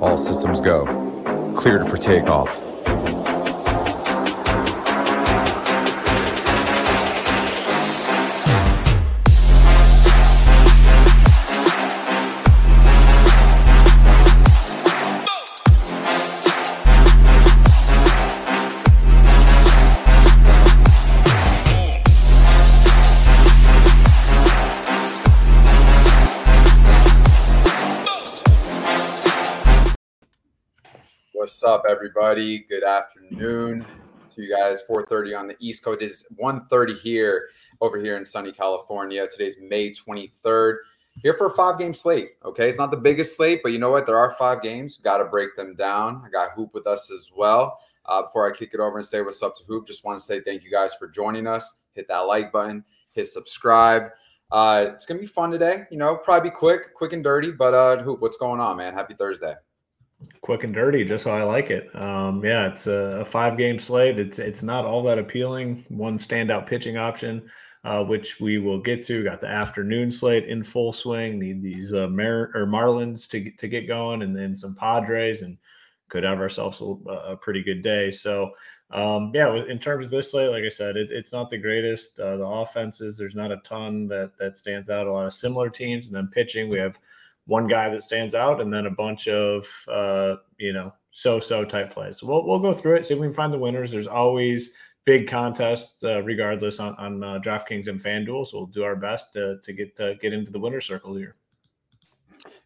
All systems go. Cleared for takeoff. Up, everybody? Good afternoon to you guys. 4:30 on the East Coast. It is 1:30 here over here in sunny California. Today's May 23rd. Here for a five-game slate. Okay, it's not the biggest slate, but you know what? There are five games. Got to break them down. I got Hoop with us as well. Uh, before I kick it over and say what's up to Hoop, just want to say thank you guys for joining us. Hit that like button. Hit subscribe. Uh, it's gonna be fun today. You know, probably be quick, quick and dirty. But uh, Hoop, what's going on, man? Happy Thursday. Quick and dirty, just how I like it. Um, yeah, it's a, a five game slate. It's it's not all that appealing. One standout pitching option, uh, which we will get to. Got the afternoon slate in full swing. Need these uh, Mar- or Marlins to to get going, and then some Padres, and could have ourselves a, a pretty good day. So. Um, yeah, in terms of this slate, like I said, it, it's not the greatest. Uh, the offenses, there's not a ton that that stands out. A lot of similar teams, and then pitching, we have one guy that stands out, and then a bunch of uh, you know so-so type plays. So we'll we'll go through it, see if we can find the winners. There's always big contests, uh, regardless on on uh, DraftKings and FanDuel. So we'll do our best to to get to get into the winner circle here.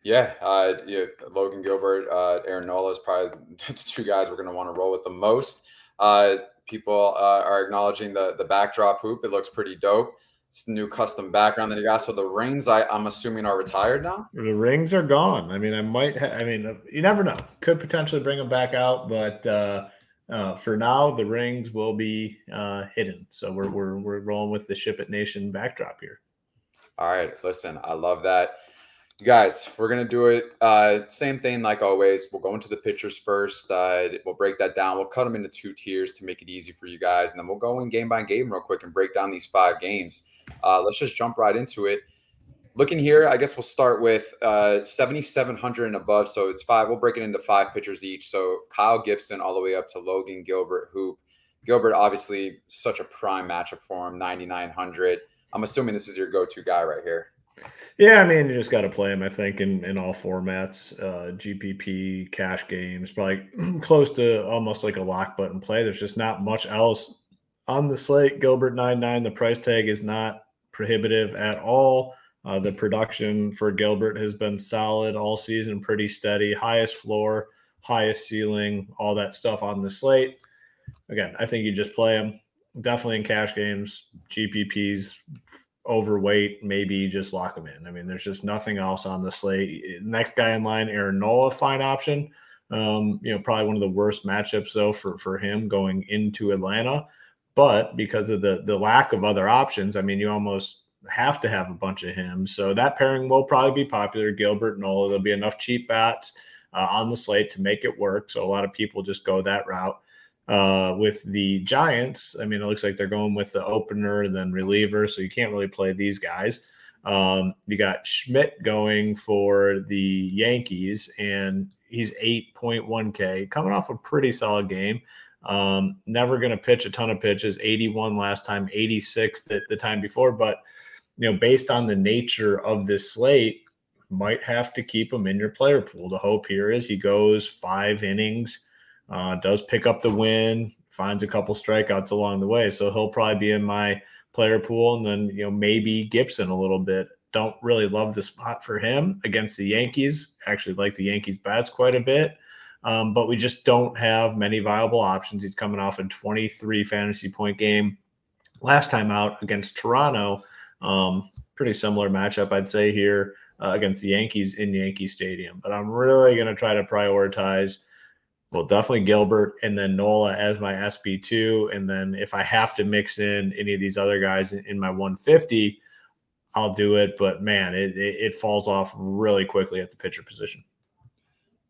Yeah, uh, yeah, Logan Gilbert, uh, Aaron Nola is probably the two guys we're going to want to roll with the most. Uh, people uh, are acknowledging the the backdrop hoop. It looks pretty dope. It's new custom background that you got. So the rings, I, I'm assuming, are retired now. The rings are gone. I mean, I might. Ha- I mean, you never know. Could potentially bring them back out, but uh, uh, for now, the rings will be uh, hidden. So we're we're we're rolling with the Ship It Nation backdrop here. All right, listen, I love that. You guys, we're gonna do it. Uh, same thing like always. We'll go into the pitchers first. Uh, we'll break that down. We'll cut them into two tiers to make it easy for you guys, and then we'll go in game by game real quick and break down these five games. Uh, let's just jump right into it. Looking here, I guess we'll start with uh, 7,700 and above. So it's five. We'll break it into five pitchers each. So Kyle Gibson all the way up to Logan Gilbert, who Gilbert, obviously, such a prime matchup for him, 9,900. I'm assuming this is your go to guy right here. Yeah, I mean, you just got to play him. I think in in all formats, uh, GPP, cash games, probably close to almost like a lock button play. There's just not much else on the slate. Gilbert nine nine. The price tag is not prohibitive at all. Uh, the production for Gilbert has been solid all season, pretty steady. Highest floor, highest ceiling, all that stuff on the slate. Again, I think you just play him. Definitely in cash games, GPPs overweight, maybe just lock them in. I mean, there's just nothing else on the slate. Next guy in line, Aaron Nola, fine option. Um, you know, probably one of the worst matchups though for for him going into Atlanta. But because of the the lack of other options, I mean, you almost have to have a bunch of him. So that pairing will probably be popular. Gilbert Nola. There'll be enough cheap bats uh, on the slate to make it work. So a lot of people just go that route. Uh, with the Giants, I mean, it looks like they're going with the opener, and then reliever, so you can't really play these guys. Um, you got Schmidt going for the Yankees, and he's 8.1K, coming off a pretty solid game. Um, never going to pitch a ton of pitches, 81 last time, 86 the, the time before, but you know, based on the nature of this slate, might have to keep him in your player pool. The hope here is he goes five innings, uh, does pick up the win, finds a couple strikeouts along the way. So he'll probably be in my player pool, and then you know maybe Gibson a little bit. Don't really love the spot for him against the Yankees. Actually, like the Yankees bats quite a bit. Um, but we just don't have many viable options. He's coming off a 23 fantasy point game last time out against Toronto. Um, pretty similar matchup, I'd say, here uh, against the Yankees in Yankee Stadium. But I'm really going to try to prioritize, well, definitely Gilbert and then Nola as my SP2. And then if I have to mix in any of these other guys in, in my 150, I'll do it. But man, it, it, it falls off really quickly at the pitcher position.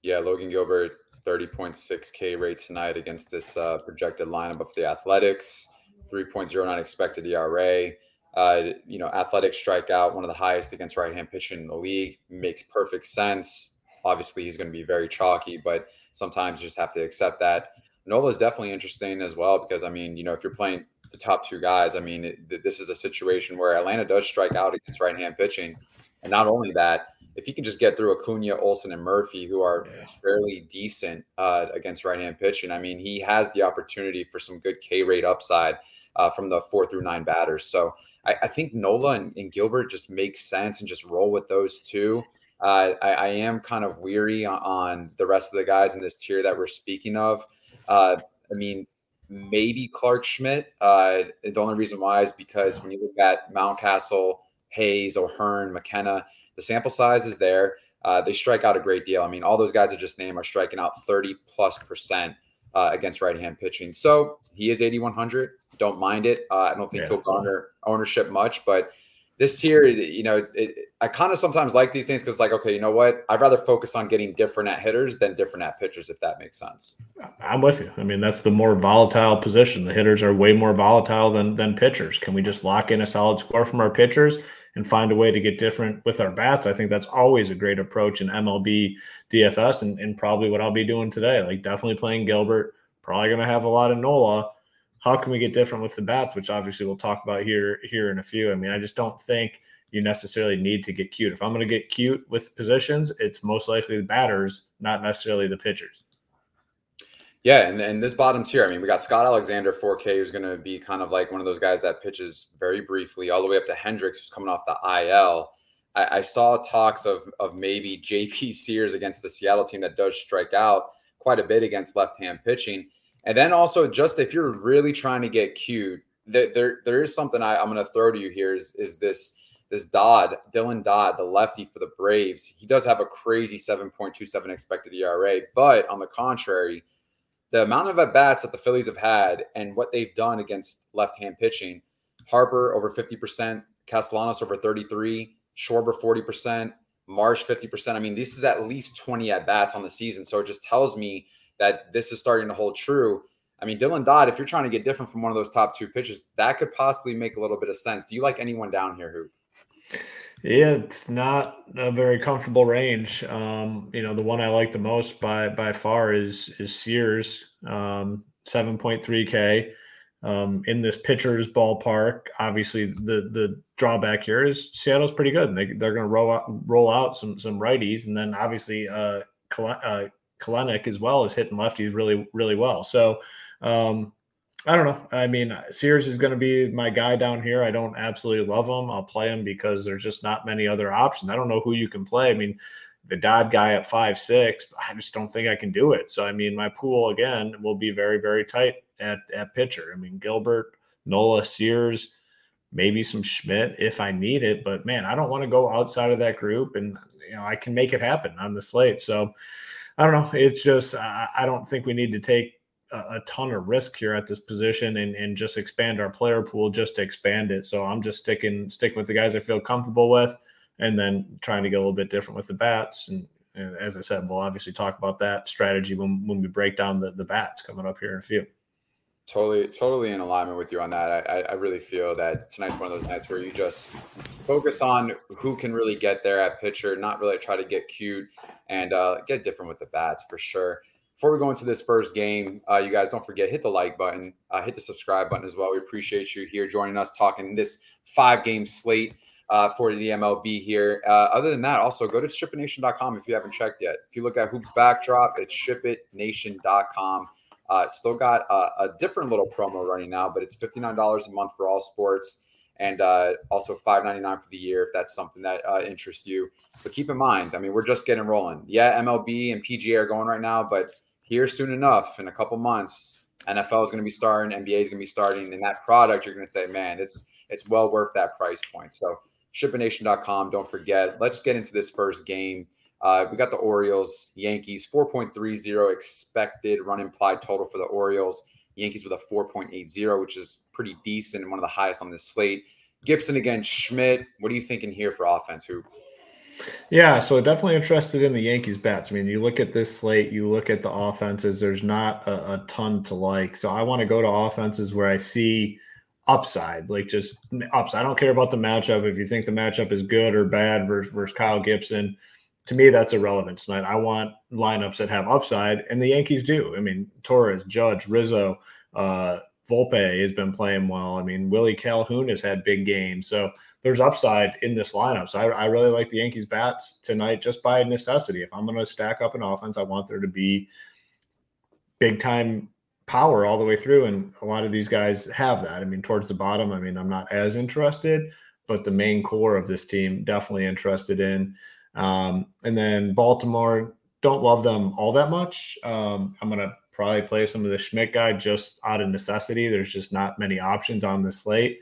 Yeah, Logan Gilbert, 30.6K rate tonight against this uh, projected lineup of the Athletics, 3.09 expected ERA. Uh, you know, Athletics strike out one of the highest against right hand pitching in the league. Makes perfect sense. Obviously, he's going to be very chalky, but sometimes you just have to accept that. Nola is definitely interesting as well because, I mean, you know, if you're playing the top two guys, I mean, it, this is a situation where Atlanta does strike out against right hand pitching. And not only that, if he can just get through Acuna, Olson, and Murphy, who are yeah. fairly decent uh, against right hand pitching, I mean, he has the opportunity for some good K rate upside uh, from the four through nine batters. So I, I think Nola and, and, Gilbert just makes sense and just roll with those two. Uh, I, I, am kind of weary on, on, the rest of the guys in this tier that we're speaking of. Uh, I mean, maybe Clarke Schmidt. Uh, the only reason why is because when you look at Mountcastle, Hays, O'Hearn, McKenna, the sample size is there. Uh, they strike out a great deal. I mean, all those guys I just named are striking out 30 plus percent uh, against right hand pitching. So he is 8,100. Don't mind it. Uh, I don't think yeah. he'll garner ownership much, but this year, you know, it, I kind of sometimes like these things because, like, okay, you know what? I'd rather focus on getting different at hitters than different at pitchers, if that makes sense. I'm with you. I mean, that's the more volatile position. The hitters are way more volatile than than pitchers. Can we just lock in a solid score from our pitchers and find a way to get different with our bats? I think that's always a great approach in MLB DFS, and, and probably what I'll be doing today. Like, definitely playing Gilbert. Probably going to have a lot of Nola how can we get different with the bats, which obviously we'll talk about here here in a few. I mean, I just don't think you necessarily need to get cute. If I'm going to get cute with positions, it's most likely the batters, not necessarily the pitchers. Yeah, and, and this bottom tier, I mean, we got Scott Alexander 4K, who's going to be kind of like one of those guys that pitches very briefly, all the way up to Hendricks, who's coming off the IL. I, I saw talks of of maybe JP Sears against the Seattle team that does strike out quite a bit against left hand pitching. And then also, just if you're really trying to get cute, there there, there is something I, I'm going to throw to you here is is this this Dodd, Dylan Dodd, the lefty for the Braves. He does have a crazy 7.27 expected ERA, but on the contrary, the amount of at bats that the Phillies have had and what they've done against left-hand pitching, Harper over 50%, Castellanos over 33, Schwarber 40%, Marsh 50%. I mean, this is at least 20 at bats on the season. So it just tells me that this is starting to hold true. I mean, Dylan Dodd, if you're trying to get different from one of those top two pitches, that could possibly make a little bit of sense. Do you like anyone down here, Hoop? Yeah, it's not a very comfortable range. Um, you know, the one I like the most by by far is is Sears, um, 7.3K. Um, in this pitcher's ballpark, obviously the the drawback here is Seattle's pretty good. and They they're going to roll out roll out some some righties, and then obviously uh, uh, Kelenic as well as hitting lefties really, really well. So um, I don't know. I mean, Sears is going to be my guy down here. I don't absolutely love him. I'll play him because there's just not many other options. I don't know who you can play. I mean, the Dodd guy at five six, I just don't think I can do it. So I mean, my pool again will be very, very tight at at pitcher. I mean, Gilbert, Nola, Sears, maybe some Schmidt if I need it. But man, I don't want to go outside of that group, and you know, I can make it happen on the slate. So I don't know. It's just I don't think we need to take a, ton of risk here at this position and, and just expand our player pool just to expand it. So I'm just sticking sticking with the guys I feel comfortable with, and then trying to get a little bit different with the bats. And, and as I said, we'll obviously talk about that strategy when when we break down the the bats coming up here in a few. Totally, totally in alignment with you on that. I, I really feel that tonight's one of those nights where you just focus on who can really get there at pitcher, not really try to get cute and uh, get different with the bats for sure. Before we go into this first game, uh, you guys don't forget hit the like button, uh, hit the subscribe button as well. We appreciate you here joining us talking this five game slate. uh, for the MLB here. Uh, other than that, also go to shipitnation.com if you haven't checked yet. If you look at Hoops Backdrop, it's shipitnation.com. Uh, still got a, a, different little promo running now, but it's $59 a month for all sports and uh, also $5.99 for the year if that's something that uh, interests you. But keep in mind, I mean, we're just getting rolling. Yeah, MLB and PGA are going right now, but here soon enough, in a couple months, NFL is going to be starting, NBA is going to be starting, and that product you're going to say, man, it's it's well worth that price point. So shipitnation.com. Don't forget. Let's get into this first game. Uh, we got the Orioles, Yankees, 4.30 expected run implied total for the Orioles. Yankees with a 4.80, which is pretty decent and one of the highest on this slate. Gibson against Schmidt. What are you thinking here for offense? Who? Yeah, so definitely interested in the Yankees bats. I mean, you look at this slate, you look at the offenses, there's not a, a ton to like. So I want to go to offenses where I see upside, like just upside. I don't care about the matchup. If you think the matchup is good or bad versus, versus Kyle Gibson, to me, that's irrelevant tonight. I want lineups that have upside, and the Yankees do. I mean, Torres, Judge, Rizzo, uh, Volpe has been playing well. I mean, Willie Calhoun has had big games. So there's upside in this lineup. So I, I really like the Yankees bats tonight just by necessity. If I'm going to stack up an offense, I want there to be big time power all the way through. And a lot of these guys have that. I mean, towards the bottom, I mean, I'm not as interested, but the main core of this team definitely interested in. Um, and then Baltimore, don't love them all that much. Um, I'm going to probably play some of the Schmidt guy just out of necessity. There's just not many options on the slate.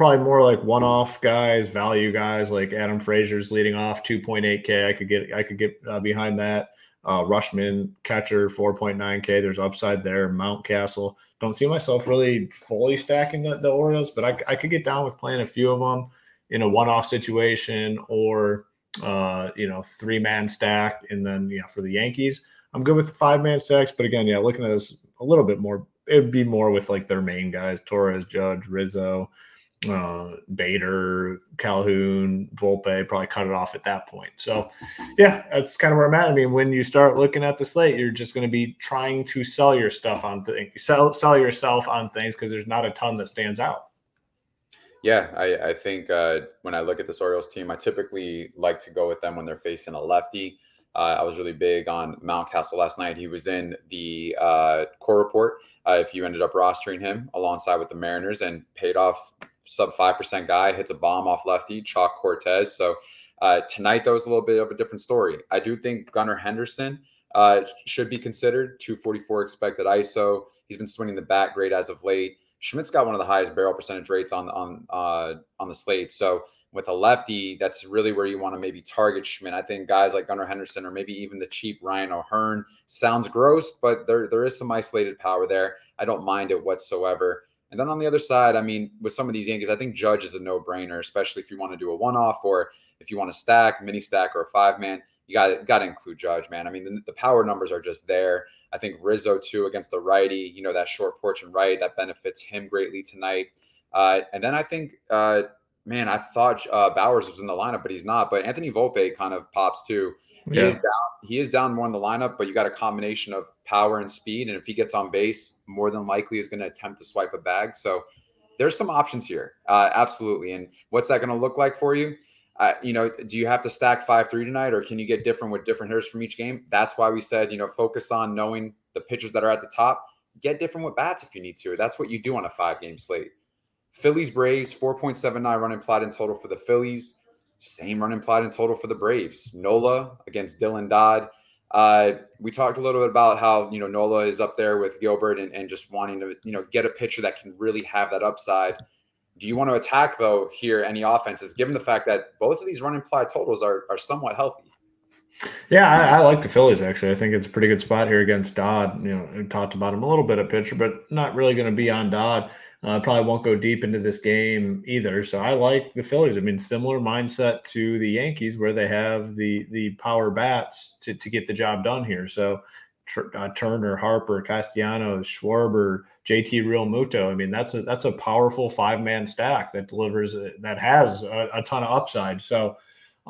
Probably more like one-off guys, value guys like Adam Frazier's leading off 2.8k. I could get I could get uh, behind that. Uh, Rutschman catcher 4.9k. There's upside there. Mountcastle. Don't see myself really fully stacking the, the Orioles, but I, I could get down with playing a few of them in a one-off situation or uh, you know three man stack, and then yeah for the Yankees. I'm good with the five man stacks, but again, yeah, looking at this a little bit more, it'd be more with like their main guys: Torres, Judge, Rizzo, uh, Bader, Calhoun, Volpe. Probably cut it off at that point. So, yeah, that's kind of where I'm at. I mean, when you start looking at the slate, you're just going to be trying to sell your stuff on things, sell sell yourself on things because there's not a ton that stands out. Yeah, I, I think uh, when I look at this Orioles team, I typically like to go with them when they're facing a lefty. Uh, I was really big on Mountcastle last night. He was in the uh, core report. Uh, if you ended up rostering him alongside with the Mariners and paid off sub five percent guy, hits a bomb off lefty, chalk Cortes. So uh, tonight, that was a little bit of a different story. I do think Gunnar Henderson uh, should be considered. 244 expected ISO. He's been swinging the bat great as of late. Schmidt's got one of the highest barrel percentage rates on on uh, on the slate. So with a lefty, that's really where you want to maybe target Schmidt. I think guys like Gunnar Henderson or maybe even the cheap Ryan O'Hearn sounds gross, but there there is some isolated power there. I don't mind it whatsoever. And then on the other side, I mean, with some of these Yankees, I think Judge is a no brainer, especially if you want to do a one off or if you want to stack, mini stack, or a five man. You got got to include Judge, man. I mean, the, the, power numbers are just there. I think Rizzo too against the righty, you know, that short porch and right that benefits him greatly tonight. Uh, and then I think uh, man, I thought uh, Bauers was in the lineup, but he's not. But Anthony Volpe kind of pops too. He yeah. is down. He is down more in the lineup, but you got a combination of power and speed. And if he gets on base, more than likely is going to attempt to swipe a bag. So there's some options here, uh, absolutely. And what's that going to look like for you? Uh, you know, do you have to stack five three tonight, or can you get different with different hitters from each game? That's why we said, you know, focus on knowing the pitchers that are at the top. Get different with bats if you need to. That's what you do on a five game slate. Phillies Braves 4.79 run implied in total for the Phillies. Same run implied in total for the Braves. Nola against Dylan Dodd. Uh, we talked a little bit about how you know Nola is up there with Gilbert and, and just wanting to you know get a pitcher that can really have that upside. Do you want to attack though here any offenses, given the fact that both of these run implied totals are are somewhat healthy? Yeah, I, I, like the Phillies actually. I think it's a pretty good spot here against Dodd. You know, we talked about him a little bit at pitcher, but not really going to be on Dodd. Uh, probably won't go deep into this game either. So I like the Phillies. I mean, similar mindset to the Yankees, where they have the the power bats to, to get the job done here. So uh, Turner, Harper, Castellanos, Schwarber, JT Realmuto. I mean, that's a that's a powerful five man stack that delivers that has a, a, ton of upside. So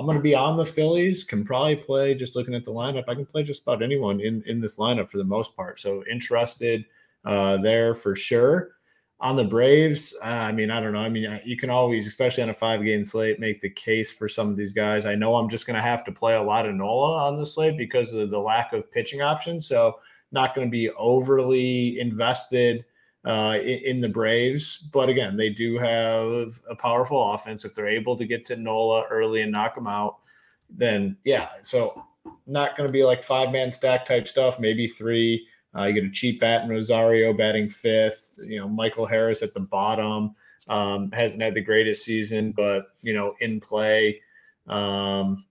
I'm going to be on the Phillies. Can probably play just looking at the lineup. I can play just about anyone in in this lineup for the most part. So interested uh, there for sure. on the Braves, uh, I mean, I don't know. I mean, you can always, especially on a five game slate, make the case for some of these guys. I know I'm just going to have to play a lot of Nola on the slate because of the lack of pitching options. So, not going to be overly invested uh, in, the Braves. But again, they do have a powerful offense. If they're able to get to Nola early and knock them out, then yeah. So, not going to be like five man stack type stuff, maybe three. Uh, you get a cheap bat in Rosario batting fifth. You know, Michael Harris at the bottom um, hasn't had the greatest season, but you know, in play. Um,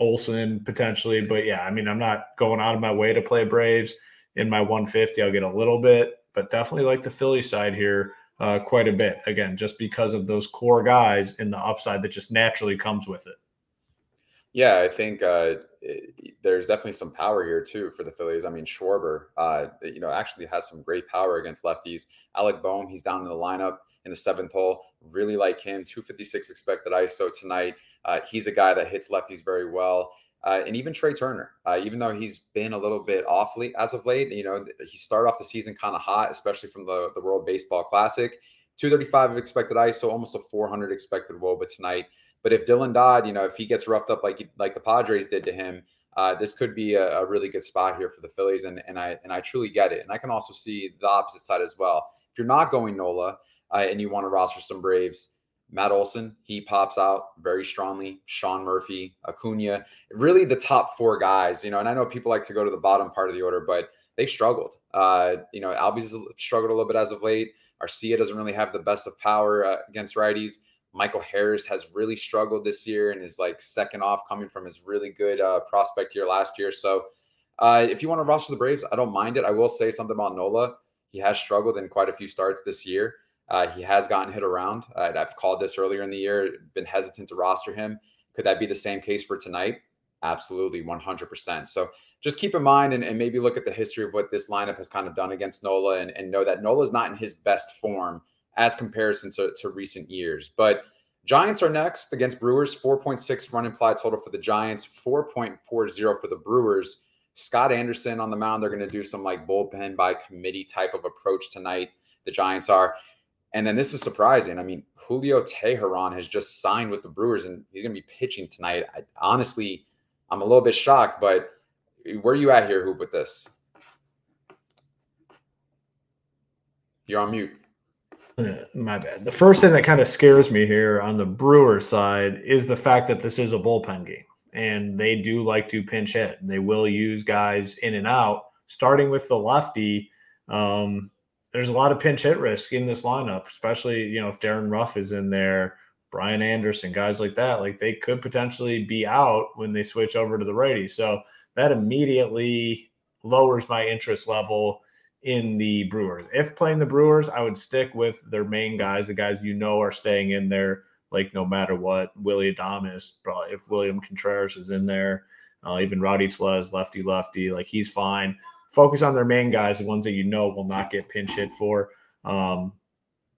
Olson potentially, but yeah, I mean, I'm not going out of my way to play Braves in my 150. I'll get a little bit, but definitely like the Philly side here uh, quite a bit. Again, just because of those core guys in the upside that just naturally comes with it. Yeah, I think uh, it, there's definitely some power here too for the Phillies. I mean, Schwarber, uh, you know, actually has some great power against lefties. Alec Bohm, he's down in the lineup in the seventh hole. Really like him. 256 expected ISO tonight. Uh, he's a guy that hits lefties very well. Uh, and even Trea Turner, uh, even though he's been a little bit awfully as of late, you know, he started off the season kind of hot, especially from the, the World Baseball Classic. 235 of expected ISO, almost a 400 expected WOBA tonight. But if Dylan Dodd, you know, if he gets roughed up like like the Padres did to him, uh, this could be a, a, really good spot here for the Phillies, and and I and I truly get it. And I can also see the opposite side as well. If you're not going Nola uh, and you want to roster some Braves, Matt Olson, he pops out very strongly. Sean Murphy, Acuna, really the top four guys. You know, and I know people like to go to the bottom part of the order, but they've struggled. Uh, you know, Albies struggled a little bit as of late. Arcia doesn't really have the best of power uh, against righties. Michael Harris has really struggled this year and is like second off coming from his really good uh, prospect year last year. So uh, if you want to roster the Braves, I don't mind it. I will say something about Nola. He has struggled in quite a few starts this year. Uh, he has gotten hit around. I've called this earlier in the year, been hesitant to roster him. Could that be the same case for tonight? Absolutely, 100%. So just keep in mind and, and, maybe look at the history of what this lineup has kind of done against Nola and, and know that Nola is not in his best form as comparison to, to recent years. But Giants are next against Brewers, 4.6 run implied total for the Giants, 4.40 for the Brewers. Scott Anderson on the mound. They're going to do some like bullpen by committee type of approach tonight. The Giants are. And then this is surprising. I mean, Julio Teheran has just signed with the Brewers and he's going to be pitching tonight. I, honestly, I'm a little bit shocked, but where are you at here, Hoop, with this? You're on mute. My bad. The first thing that kind of scares me here on the Brewer side is the fact that this is a bullpen game and they do like to pinch hit. They will use guys in and out, starting with the lefty. Um, there's a lot of pinch hit risk in this lineup, especially you know if Darin Ruf is in there, Brian Anderson, guys like that. Like they could potentially be out when they switch over to the righty. So that immediately lowers my interest level in the Brewers. If playing the Brewers, I would stick with their main guys, the guys you know are staying in there, like no matter what. Willie probably if William Contreras is in there, uh, even Rowdy Tellez, lefty lefty, like he's fine. Focus on their main guys, the ones that you know will not get pinch hit for. Um,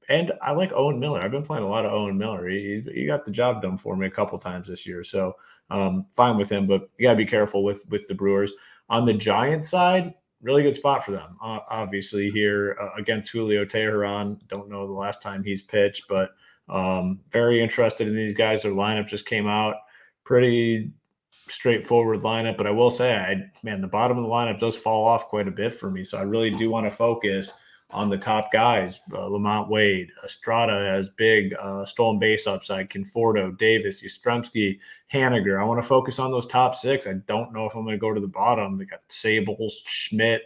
and I like Owen Miller. I've been playing a lot of Owen Miller. He, he got the job done for me a couple times this year, so um, fine with him. But you gotta be careful with with the Brewers. On the Giants side, really good spot for them. Uh, obviously, here uh, against Julio Teheran. Don't know the last time he's pitched, but um, very interested in these guys. Their lineup just came out pretty straightforward lineup, but I will say, I man, the bottom of the lineup does fall off quite a bit for me. So I really do want to focus on the top guys. Uh, LaMonte Wade, Estrada has big uh, stolen base upside, Conforto, Davis, Yastrzemski, Haniger. I want to focus on those top six. I don't know if I'm going to go to the bottom. They got Sables, Schmitt,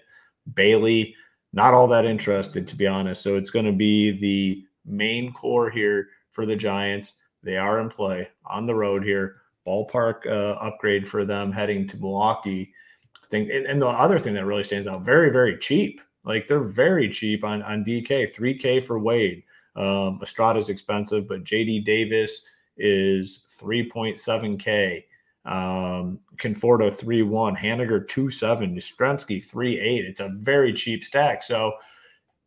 Bailey. Not all that interested, to be honest. So it's going to be the main core here for the Giants. They are in play on the road here. Ballpark uh, upgrade for them heading to Milwaukee. I think, and, and the other thing that really stands out, very, very cheap like they're very cheap on on DK, 3K for Wade. Um, Estrada's expensive, but JD Davis is 3.7K. Um, Conforto 3-1, Haniger 2-7, Yastrzemski 3-8. It's a very cheap stack. So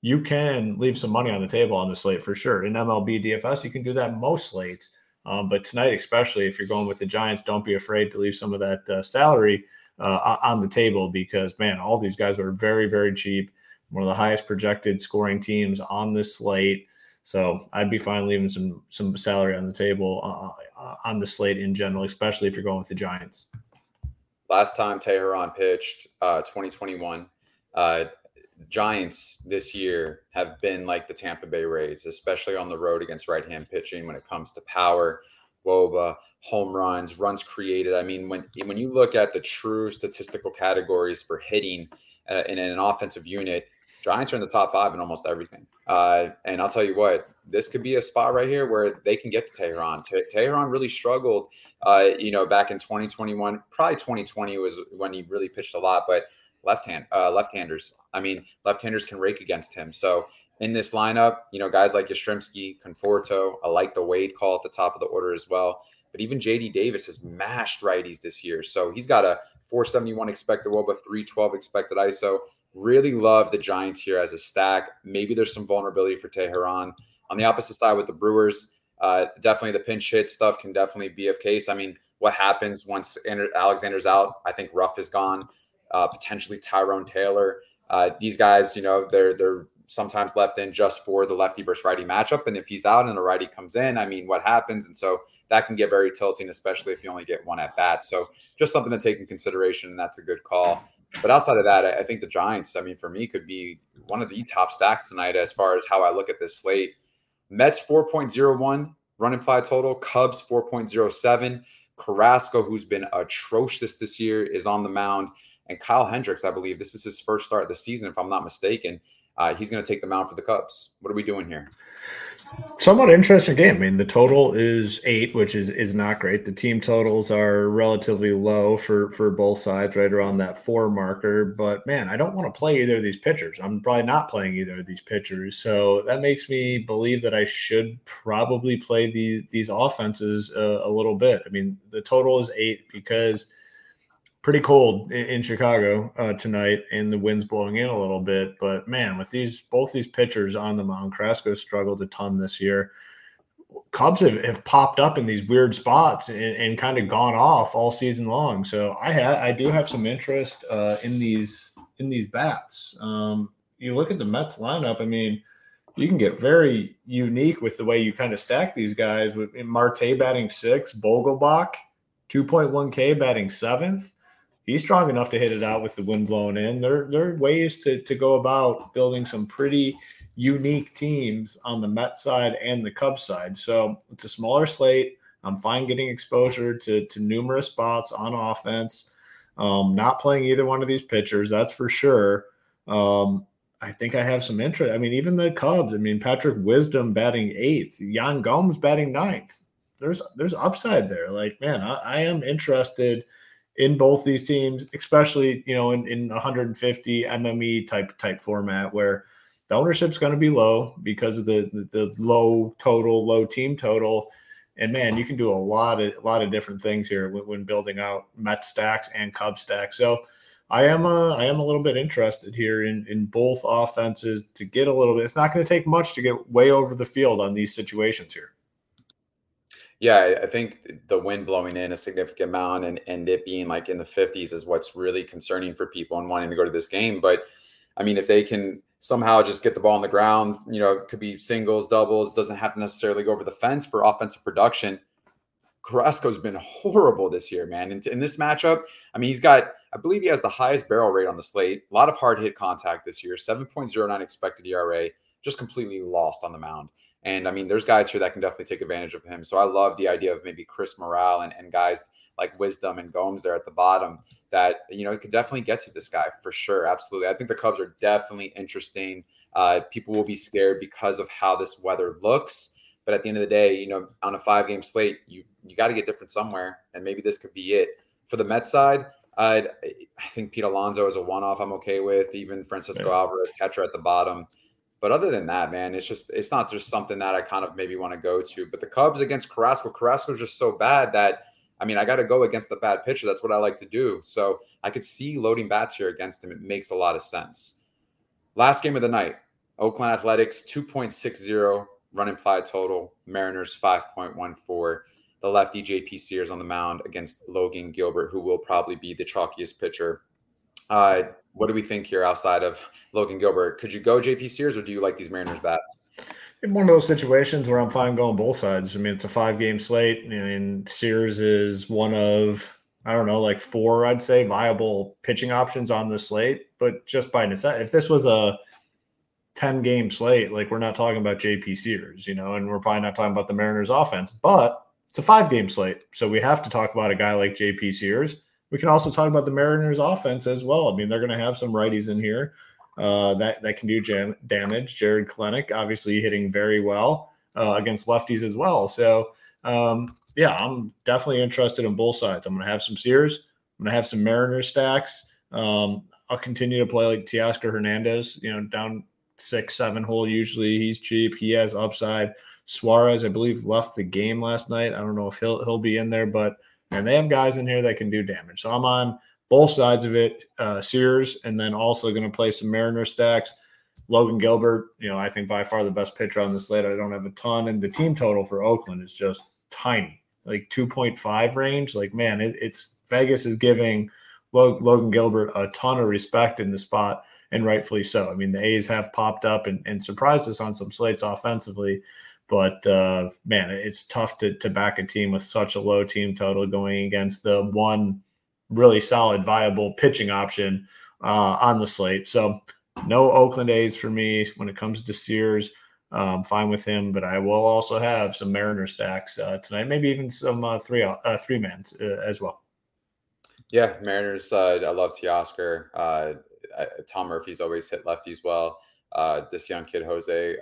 you can leave some money on the table on the slate for sure. In MLB DFS, you can do that most slates. Um, but tonight, especially if you're going with the Giants, don't be afraid to leave some of that uh, salary uh, on the table because, man, all these guys are very, very cheap one of the highest projected scoring teams on this slate. So I'd be fine leaving some some salary on the table uh, uh, on the slate in general, especially if you're going with the Giants. Last time Teheran pitched, uh, 2021, uh, Giants this year have been like the Tampa Bay Rays, especially on the road against right-hand pitching when it comes to power, woba, home runs, runs created. I mean, when when you look at the true statistical categories for hitting uh, in an offensive unit, Giants are in the top five in almost everything. Uh, and I'll tell you what, this could be a spot right here where they can get to Teheran. Te- Teheran really struggled, uh, you know, back in 2021. Probably 2020 was when he really pitched a lot, but left hand, uh, left-handers. I mean, left-handers can rake against him. So in this lineup, you know, guys like Yastrzemski, Conforto. I like the Wade call at the top of the order as well. But even JD Davis has mashed righties this year. So he's got a 471 expected WOBA, 312 expected ISO. Really love the Giants here as a stack. Maybe there's some vulnerability for Teheran. On the opposite side with the Brewers, uh, definitely the pinch hit stuff can definitely be of case. I mean, what happens once Alexander's out? I think Ruf is gone. Uh, potentially Tyrone Taylor. Uh, these guys, you know, they're they're sometimes left in just for the lefty versus righty matchup. And if he's out and the righty comes in, I mean, what happens? And so that can get very tilting, especially if you only get one at bat. So just something to take in consideration, and that's a good call. But outside of that, I think the Giants, I mean, for me, could be one of the top stacks tonight as far as how I look at this slate. Mets 4.01 run implied total, Cubs 4.07. Carrasco, who's been atrocious this year, is on the mound. And Kyle Hendricks, I believe this is his first start of the season, if I'm not mistaken. Uh, he's going to take the mound for the Cubs. What are we doing here? Somewhat interesting game. I mean, the total is eight, which is is not great. The team totals are relatively low for for both sides, right around that four marker. But man, I don't want to play either of these pitchers. I'm probably not playing either of these pitchers, so that makes me believe that I should probably play these these offenses a, a little bit. I mean, the total is eight because pretty cold in, Chicago uh, tonight, and the wind's blowing in a little bit. But man, with these both these pitchers on the mound, Carrasco struggled a ton this year. Cubs have, have popped up in these weird spots and, and kind of gone off all season long. So I I do have some interest uh, in these in these bats. Um, you look at the Mets lineup. I mean, you can get very unique with the way you kind of stack these guys. With Marte batting six, Vogelbach 2.1K batting seventh he's strong enough to hit it out with the wind blowing in. There, there are ways to, to go about building some pretty unique teams on the Met side and the Cubs side. So it's a smaller slate. I'm fine getting exposure to, to numerous spots on offense. Um, not playing either one of these pitchers, that's for sure. Um, I think I have some interest. I mean, even the Cubs. I mean, Patrick Wisdom batting eighth, Yan Gomes batting ninth. There's there's upside there. Like, man, I, I am interested – in both these teams, especially you know in, in 150 MME type type format where the ownership's going to be low because of the, the, the low total, low team total, and man, you can do a lot of a lot of different things here when, when building out Met stacks and Cub stacks. So. I am a, I am a little bit interested here in in both offenses to get a little bit. It's not going to take much to get way over the field on these situations here. Yeah, I think the wind blowing in a significant amount and, and it being like in the 50s is what's really concerning for people and wanting to go to this game. But I mean, if they can somehow just get the ball on the ground, you know, it could be singles, doubles, doesn't have to necessarily go over the fence for offensive production. Carrasco's been horrible this year, man. And in this matchup, I mean, he's got, I believe he has the highest barrel rate on the slate, a lot of hard hit contact this year, 7.09 expected ERA, just completely lost on the mound. And I mean, there's guys here that can definitely take advantage of him. So I love the idea of maybe Chris Morel and, and guys like Wisdom and Gomes there at the bottom that, you know, it could definitely get to this guy for sure. Absolutely. I think the Cubs are definitely interesting. Uh, people will be scared because of how this weather looks. But at the end of the day, you know, on a five game slate, you you got to get different somewhere. And maybe this could be it. For the Mets side, uh, I think Pete Alonso is a one off I'm okay with. Even Francisco yeah. Alvarez, catcher at the bottom. But other than that, man, it's just it's not just something that I kind of maybe want to go to. But the Cubs against Carrasco, Carrasco is just so bad that I mean I got to go against the bad pitcher. That's what I like to do. So I could see loading bats here against him. It makes a lot of sense. Last game of the night, Oakland Athletics 2.60 run implied total, Mariners 5.14. The lefty JP Sears on the mound against Logan Gilbert, who will probably be the chalkiest pitcher Uh, what do we think here outside of Logan Gilbert? Could you go JP Sears or do you like these Mariners bats? In one of those situations where I'm fine going both sides. I mean, it's a five game slate. Mean, Sears is one of, I don't know, like four, I'd say, viable pitching options on the slate. But just by necessity, if this was a 10 game slate, like we're not talking about JP Sears, you know, and we're probably not talking about the Mariners offense, but it's a five game slate. So we have to talk about a guy like JP Sears. We can also talk about the Mariners offense as well. I mean, they're going to have some righties in here uh, that that can do jam- damage. Jared Kelenic obviously hitting very well uh, against lefties as well. So um, yeah, I'm definitely interested in both sides. I'm going to have some Sears. I'm going to have some Mariners stacks. Um, I'll continue to play like Teoscar Hernandez. You know, down six, seven hole. Usually he's cheap. He has upside. Suarez, I believe, left the game last night. I don't know if he'll he'll be in there, but and they have guys in here that can do damage. So I'm on both sides of it, uh, Sears, and then also going to play some Mariner stacks. Logan Gilbert, you know, I think by far the best pitcher on the slate. I don't have a ton, and the team total for Oakland is just tiny, like 2.5 range. Like, man, it, it's Vegas is giving Logan Gilbert a ton of respect in the spot, and rightfully so. I mean, the A's have popped up and, and surprised us on some slates offensively, but uh, man, it's tough to to back a team with such a low team total going against the one really solid, viable pitching option uh, on the slate. So no Oakland A's for me when it comes to Sears. Um, fine with him, but I will also have some Mariner stacks uh, tonight, maybe even some uh, three uh, three mans uh, as well. Yeah, Mariners. Uh, I love Teoscar. Uh, Tom Murphy's always hit lefties well. this young kid Jose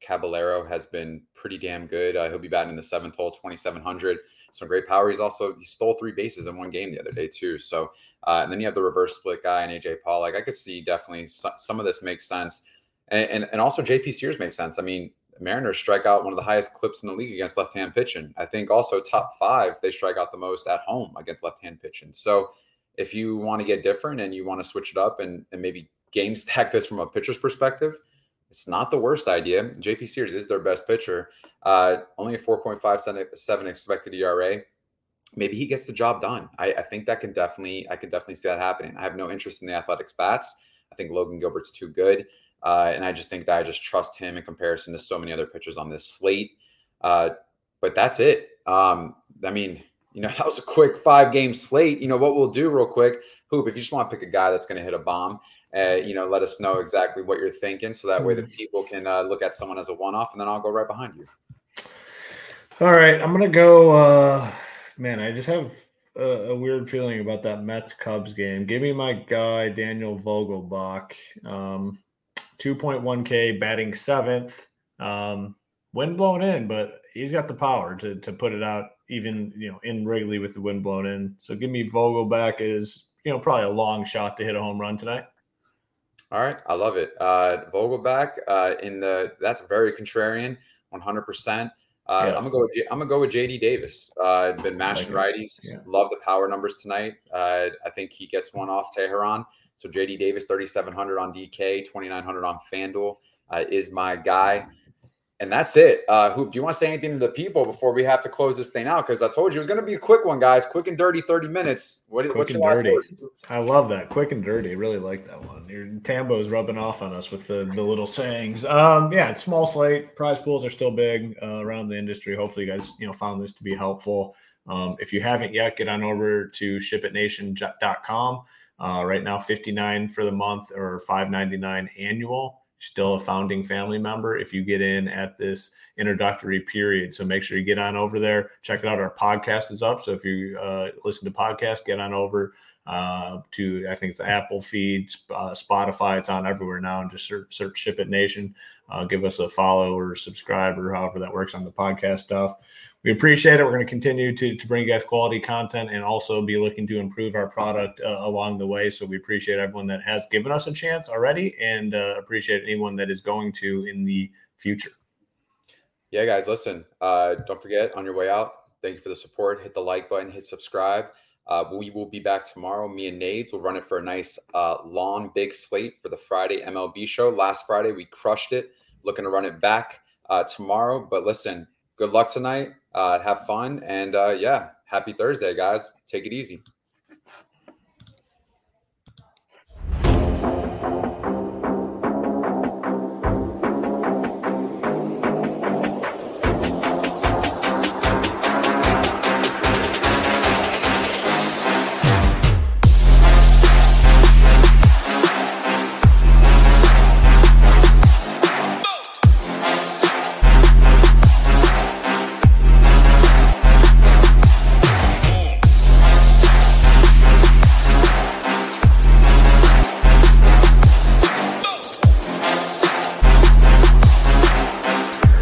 Caballero has been pretty damn good. Uh, he'll be batting in the seventh hole, 2,700. Some great power. He's also, he stole three bases in one game the other day, too. So, uh, and then you have the reverse split guy and AJ Paul. Like, I could see definitely some, some of this makes sense. And, and, and also JP Sears makes sense. I mean, Mariners strike out one of the highest clips in the league against left hand pitching. I think also top five, they strike out the most at home against left hand pitching. So, if you want to get different and you want to switch it up and, and maybe game stack this from a pitcher's perspective, it's not the worst idea. JP Sears is their best pitcher. Uh, only a 4.57 expected ERA. Maybe he gets the job done. I, I, think that can definitely, I can definitely see that happening. I have no interest in the Athletics bats. I think Logan Gilbert's too good, uh, and I just think that I just trust him in comparison to so many other pitchers on this slate. Uh, but that's it. Um, I mean, you know, that was a quick five game slate. You know what we'll do real quick, Hoop. If you just want to pick a guy that's going to hit a bomb, uh, you know, let us know exactly what you're thinking, so that way the mm. people can uh, look at someone as a one-off, and then I'll go right behind you. All right, I'm gonna go. Uh, man, I just have a, a weird feeling about that Mets Cubs game. Give me my guy Daniel Vogelbach, um, 2.1K, batting seventh. Um, wind blown in, but he's got the power to to put it out even you know in Wrigley with the wind blown in. So give me Vogelbach is you know probably a long shot to hit a home run tonight. All right, I love it. Uh, Vogelbach uh, in the that's very contrarian, one hundred percent. Uh, I'm gonna go. With, I'm gonna go with JD Davis. Uh, been matching like righties. Yeah. Love the power numbers tonight. Uh, I think he gets one off Teheran. So JD Davis, 3,700 on DK, 2,900 on FanDuel uh, is my guy and that's it. Uh, Hoop, do you want to say anything to the people before we have to close this thing out? Because I told you it was going to be a quick one, guys. Quick and dirty, thirty minutes. What, quick what's and dirty. I love that. Quick and dirty. Really like that one. Your Tambo's rubbing off on us with the, the little sayings. Um, yeah, it's small slate. Prize pools are still big uh, around the industry. Hopefully, you guys you know found this to be helpful. Um, if you haven't yet, get on over to shipitnation.com. Uh, right now, 59 for the month or 599 annual still a founding family member if you get in at this introductory period. So make sure you get on over there. Check it out. Our podcast is up. So if you uh, listen to podcasts, get on over uh, to I think it's the Apple feed, uh, Spotify. It's on everywhere now. And just search, search Ship It Nation. Uh, give us a follow or subscribe or however that works on the podcast stuff we appreciate it. We're going to continue to, to bring you guys quality content and also be looking to improve our product uh, along the way. So we appreciate everyone that has given us a chance already and uh, appreciate anyone that is going to in the future. Yeah, guys, listen, uh, don't forget on your way out, thank you for the support. Hit the like button, hit subscribe. Uh, we will be back tomorrow. Me and Nades will run it for a nice, uh, long, big slate for the Friday MLB show. Last Friday, we crushed it. Looking to run it back uh, tomorrow. But listen, good luck tonight. Uh, have fun. And uh, yeah, happy Thursday, guys. Take it easy.